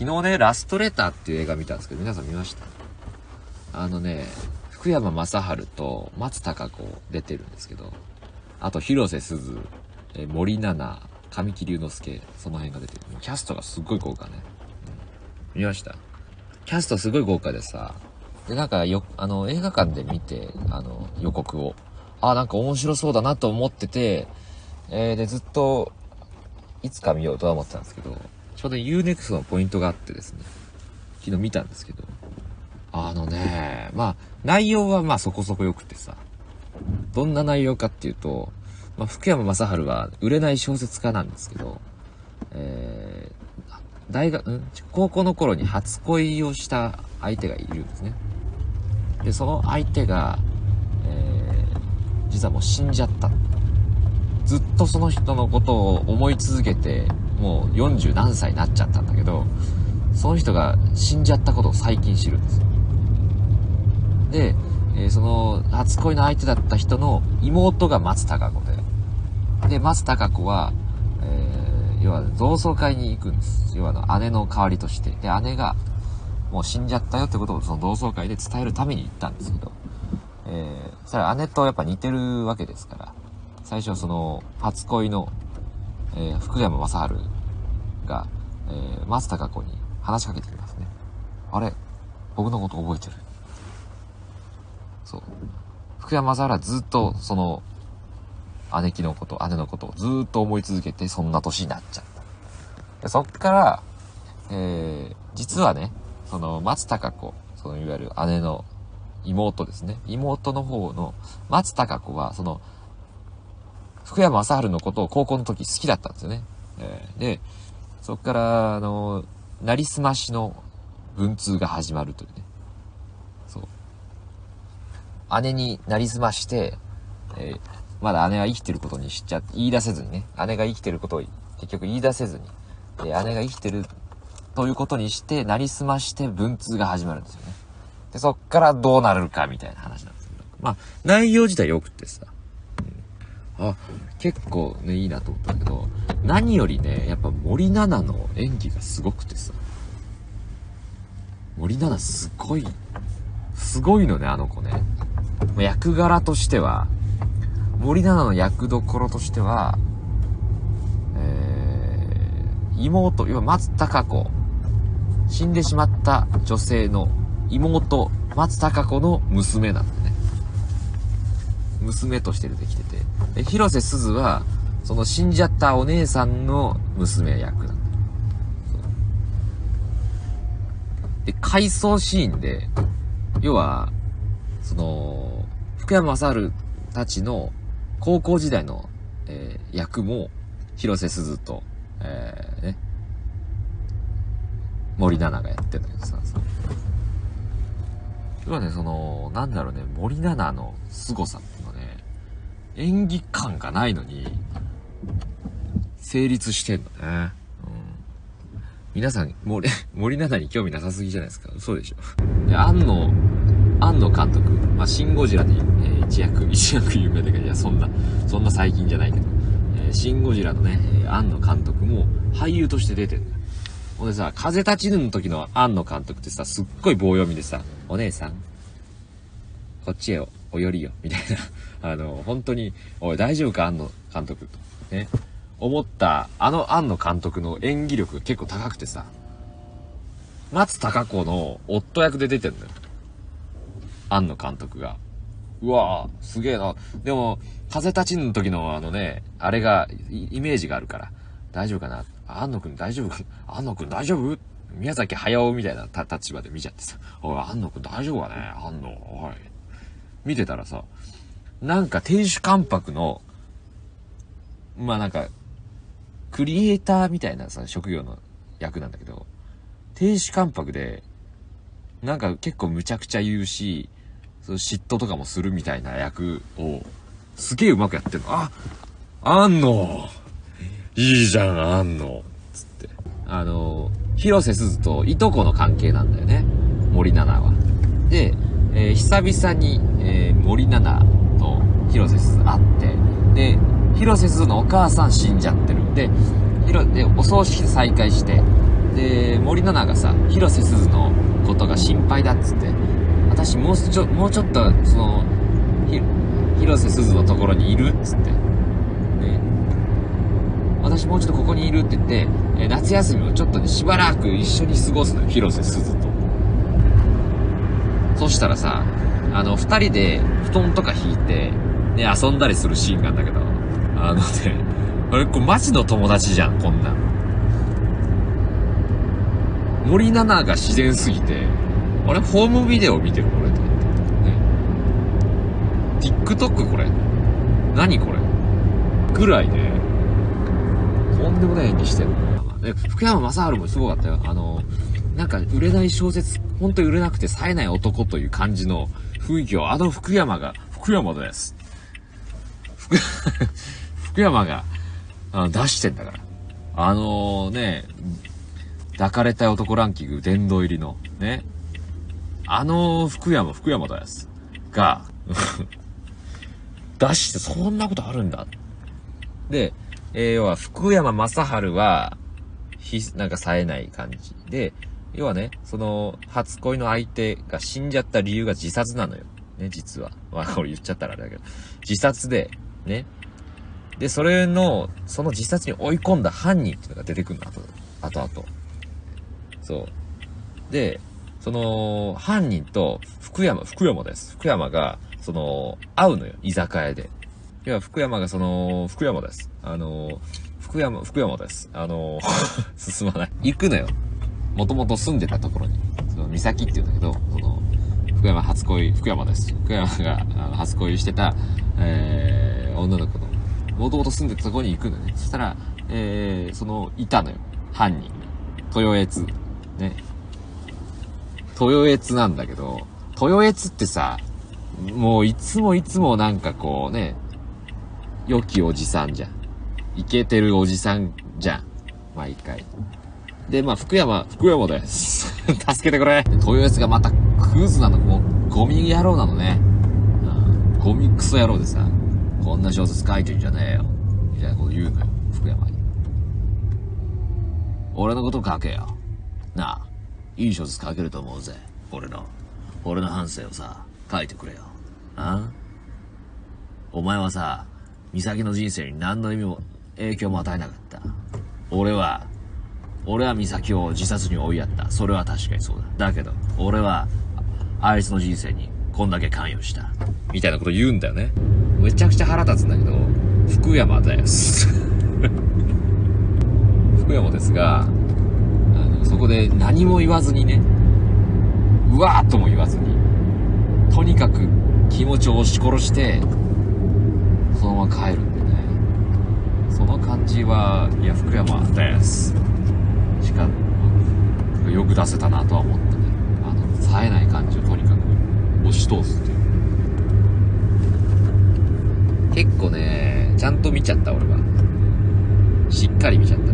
昨日ね、ラストレターっていう映画見たんですけど、皆さん見ました？あのね、福山雅治と松たか子出てるんですけど、あと広瀬すず、え森七菜、神木隆之介、その辺が出てる。キャストがすっごい豪華ね。うん、見ました？キャストすごい豪華でさ、で、なんかよ、あの、映画館で見て、あの、予告を。あ、なんか面白そうだなと思ってて、えー、で、ずっと、いつか見ようとは思ってたんですけど、ちょうど UNEXT のポイントがあってですね、昨日見たんですけど、あのね、まあ、内容はまあそこそこ良くてさ、どんな内容かっていうと、まあ、福山雅治は売れない小説家なんですけど、えー、大学、ん？高校の頃に初恋をした相手がいるんですね。で、その相手が、えー、実はもう死んじゃった。ずっとその人のことを思い続けて、もう40何歳になっちゃったんだけど、その人が死んじゃったことを最近知るんです。で、えー、その初恋の相手だった人の妹が松たか子で、で、松たか子は、えー、要は同窓会に行くんです。要は姉の代わりとして。で、姉がもう死んじゃったよってことをその同窓会で伝えるために行ったんですけど、えー、それは姉とやっぱ似てるわけですから、最初その初恋のえー、福山雅治が、えー、松たか子に話しかけてきますね。あれ？僕のこと覚えてる？そう。福山雅治はずっと、その、姉貴のこと、姉のことをずっと思い続けて、そんな年になっちゃった。でそっから、えー、実はね、その、松たか子、その、いわゆる姉の妹ですね。妹の方の松たか子は、その、福山雅治のことを高校の時好きだったんですよね。えー、で、そっから、あの、なりすましの文通が始まるというね。そう。姉になりすまして、えー、まだ姉は生きてることにしちゃって、言い出せずにね、姉が生きてることを結局言い出せずに、で、姉が生きてるということにして、なりすまして文通が始まるんですよね。で、そっからどうなるかみたいな話なんですけど。まあ、内容自体良くってさ、あ、結構ね、いいなと思ったんだけど、何よりね、やっぱ森七菜の演技がすごくてさ、森七菜すごい、すごいのね、あの子ね。役柄としては、森七菜の役どころとしては、えー、妹、要は松たか子、死んでしまった女性の妹、松たか子の娘なんだ。娘として出てきてて。で、広瀬すずは、その死んじゃったお姉さんの娘役なんだ。で、回想シーンで、要は、その、福山雅治たちの高校時代の、えー、役も、広瀬すずと、えー、ね、森七菜がやってんだけどさ、要はね、その、なんだろうね、森七菜の凄さ、演技感がないのに、成立してんのね。うん。皆さん、森、森七に興味なさすぎじゃないですか？嘘でしょ。で、庵野、庵野監督、まあ、シンゴジラで、えー、一役、一役有名だけど、いや、そんな、そんな最近じゃないけど、えー、シンゴジラのね、えー、庵野監督も俳優として出てんだ。ほんでさ、風立ちぬの時の庵野監督ってさ、すっごい棒読みでさ、お姉さん、こっちへお寄りよ、みたいな。あの、本当に、おい、大丈夫か？庵野監督。ね。思った、あの庵野監督の演技力結構高くてさ、松たか子の夫役で出てんのよ。庵野監督が。うわぁ、すげえな。でも、風立ちぬ時のあのね、あれが、イメージがあるから、大丈夫かな？安野くん大丈夫か？安野くん大丈夫？宮崎駿みたいな立場で見ちゃってさ、おい、安野くん大丈夫かね？安野、おい。見てたらさ、なんか亭主関白の、まあなんか、クリエイターみたいなさ、職業の役なんだけど、亭主関白で、なんか結構むちゃくちゃ言うし、そ嫉妬とかもするみたいな役を、すげえうまくやってんの。あ、あんのいいじゃん、あんの。つって。あの、広瀬すずといとこの関係なんだよね。森七菜は。で、えー、久々に、えー、森七菜と広瀬すず会って、で、広瀬すずのお母さん死んじゃってるんで、で、お葬式で再会して、で、森七菜がさ、広瀬すずのことが心配だっつって、私もうちょ、もうちょっと、その、広瀬すずのところにいるっつって。ね。私もうちょっとここにいるって言って、え夏休みをちょっとね、しばらく一緒に過ごすのよ、広瀬すずと。そしたらさ、あの、二人で布団とか引いて、ね、遊んだりするシーンがあるんだけど、あのね、あれ、これマジの友達じゃん、こんなん。森七菜が自然すぎて、あれ、ホームビデオ見てる？これと思って。ね。TikTok これ。何これ？ぐらいね、とんでもない演技してるね、福山雅治もすごかったよ。あの、なんか売れない小説、本当に売れなくて冴えない男という感じの雰囲気を、あの福山が、福山です。福 福山があの出してんだから。あのね、抱かれたい男ランキング殿堂入りの、ね。あの福山、福山です。が、出してそんなことあるんだ。で、えー要は福山雅治は、ひ、なんか冴えない感じで、要はね、その、初恋の相手が死んじゃった理由が自殺なのよ。ね、実は。まあ、これ言っちゃったらあれだけど。自殺で、ね。で、それの、その自殺に追い込んだ犯人っていうのが出てくるの、あと、あと。そう。で、その、犯人と福山、福山です。福山が、その、会うのよ、居酒屋で。要は福山がその、福山です。あの、福山、福山です。あの、進まない。行くのよ。もともと住んでたところに。その、三崎って言うんだけど、その、福山初恋、福山です。福山があの初恋してた、えー、女の子の、もともと住んでたところに行くのね。そしたら、えー、その、いたのよ。犯人。豊悦。ね。豊悦なんだけど、豊悦ってさ、もういつもいつもなんかこうね、良きおじさんじゃん。イケてるおじさんじゃん。毎回。で、まあ、福山、福山です。助けてくれ。豊悦がまたクズなの、もう、ゴミ野郎なのね。うん、ゴミクソ野郎でさ、こんな小説書いてんじゃねえよ。みたいなこと言うのよ、福山に。俺のこと書けよ。なあ、いい小説書けると思うぜ。俺の。俺の反省をさ、書いてくれよ。あ？お前はさ、美咲の人生に何の意味も、影響も与えなかった。俺は、俺は美咲を自殺に追いやった。それは確かにそうだ。だけど、俺は、あいつの人生にこんだけ関与した。みたいなこと言うんだよね。めちゃくちゃ腹立つんだけど、福山です。福山ですが、あの、そこで何も言わずにね、うわーっとも言わずに、とにかく気持ちを押し殺して、そのまま帰るんでね。その感じは、いや、福山です。しか、よく出せたなとは思ったね。あの、冴えない感じをとにかく押し通すっていう。結構ね、ちゃんと見ちゃった俺は。しっかり見ちゃった。